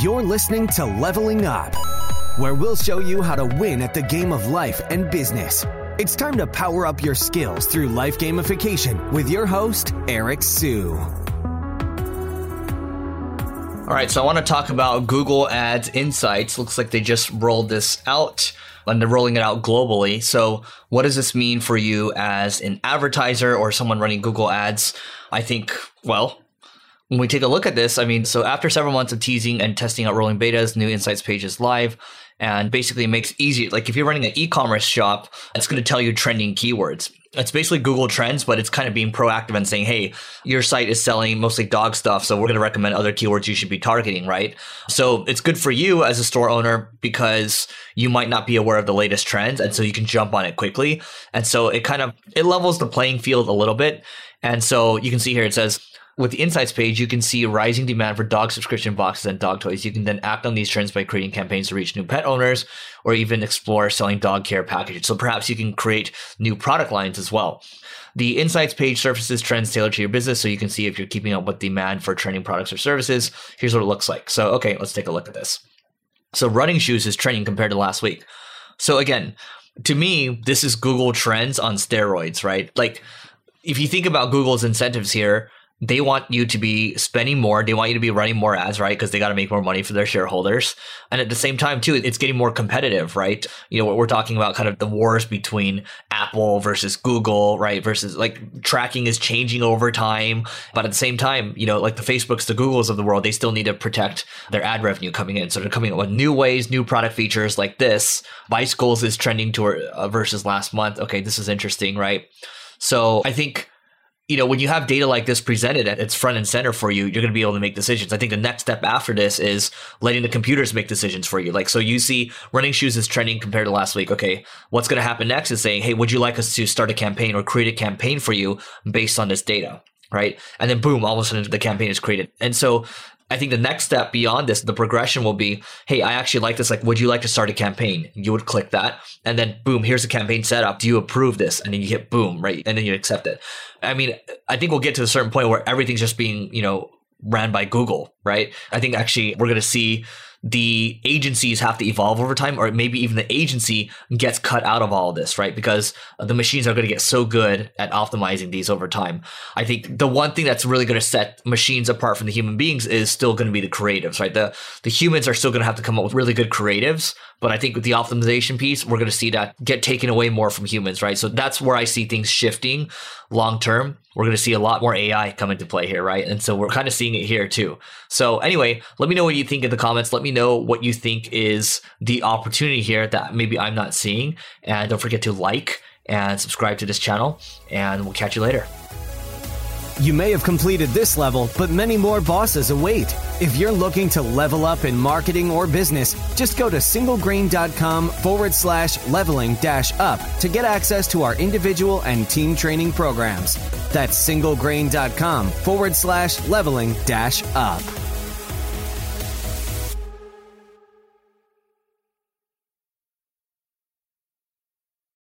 You're listening to Leveling Up, where we'll show you how to win at the game of life and business. It's time to power up your skills through life gamification with your host, Eric Siu. All right, so I want to talk about Google Ads Insights. Looks like they just rolled this out and they're rolling it out globally. So, what does this mean for you as an advertiser or someone running Google Ads? I think, well, when we take a look at this, I mean, so after several months of teasing and testing out rolling betas, new insights page is live and basically makes easy. Like if you're running an e-commerce shop, it's going to tell you trending keywords. It's basically Google Trends, but it's kind of being proactive and saying, hey, your site is selling mostly dog stuff. So we're going to recommend other keywords you should be targeting, right? So it's good for you as a store owner because you might not be aware of the latest trends. And so you can jump on it quickly. And so it kind of, it levels the playing field a little bit. And so you can see here, it says, with the insights page, you can see rising demand for dog subscription boxes and dog toys. You can then act on these trends by creating campaigns to reach new pet owners or even explore selling dog care packages. So perhaps you can create new product lines as well. The insights page surfaces trends tailored to your business so you can see if you're keeping up with demand for trending products or services. Here's what it looks like. So, okay, let's take a look at this. So, running shoes is trending compared to last week. So, again, to me, this is Google Trends on steroids, right? Like, if you think about Google's incentives here, they want you to be spending more. They want you to be running more ads, right? Because they got to make more money for their shareholders. And at the same time, too, it's getting more competitive, right? You know, what we're talking about kind of the wars between Apple versus Google, right? Versus like tracking is changing over time. But at the same time, you know, like the Facebooks, the Googles of the world, they still need to protect their ad revenue coming in. So they're coming up with new ways, new product features like this. Bicycles is trending to uh, versus last month. Okay, this is interesting, right? So I think you know, when you have data like this presented at its front and center for you, you're going to be able to make decisions. I think the next step after this is letting the computers make decisions for you. Like, so you see running shoes is trending compared to last week. Okay. What's going to happen next is saying, Hey, would you like us to start a campaign or create a campaign for you based on this data? Right. And then boom, all of a sudden the campaign is created. And so I think the next step beyond this, the progression will be, hey, I actually like this. Like, would you like to start a campaign? You would click that. And then boom, here's a campaign setup. Do you approve this? And then you hit boom, right? And then you accept it. I mean, I think we'll get to a certain point where everything's just being, you know, ran by Google, right? I think actually we're going to see the agencies have to evolve over time, or maybe even the agency gets cut out of all of this, right? Because the machines are going to get so good at optimizing these over time. I think the one thing that's really going to set machines apart from the human beings is still going to be the creatives, right? The the humans are still going to have to come up with really good creatives, but I think with the optimization piece, we're going to see that get taken away more from humans, right? So that's where I see things shifting long term we're going to see a lot more AI come into play here, right? And so we're kind of seeing it here too. So anyway, let me know what you think in the comments. Let me know what you think is the opportunity here that maybe I'm not seeing. And don't forget to like and subscribe to this channel and we'll catch you later. You may have completed this level, but many more bosses await. If you're looking to level up in marketing or business, just go to singlegrain.com forward slash leveling dash up to get access to our individual and team training programs. That's singlegrain.com forward slash leveling dash up.